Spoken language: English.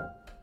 you.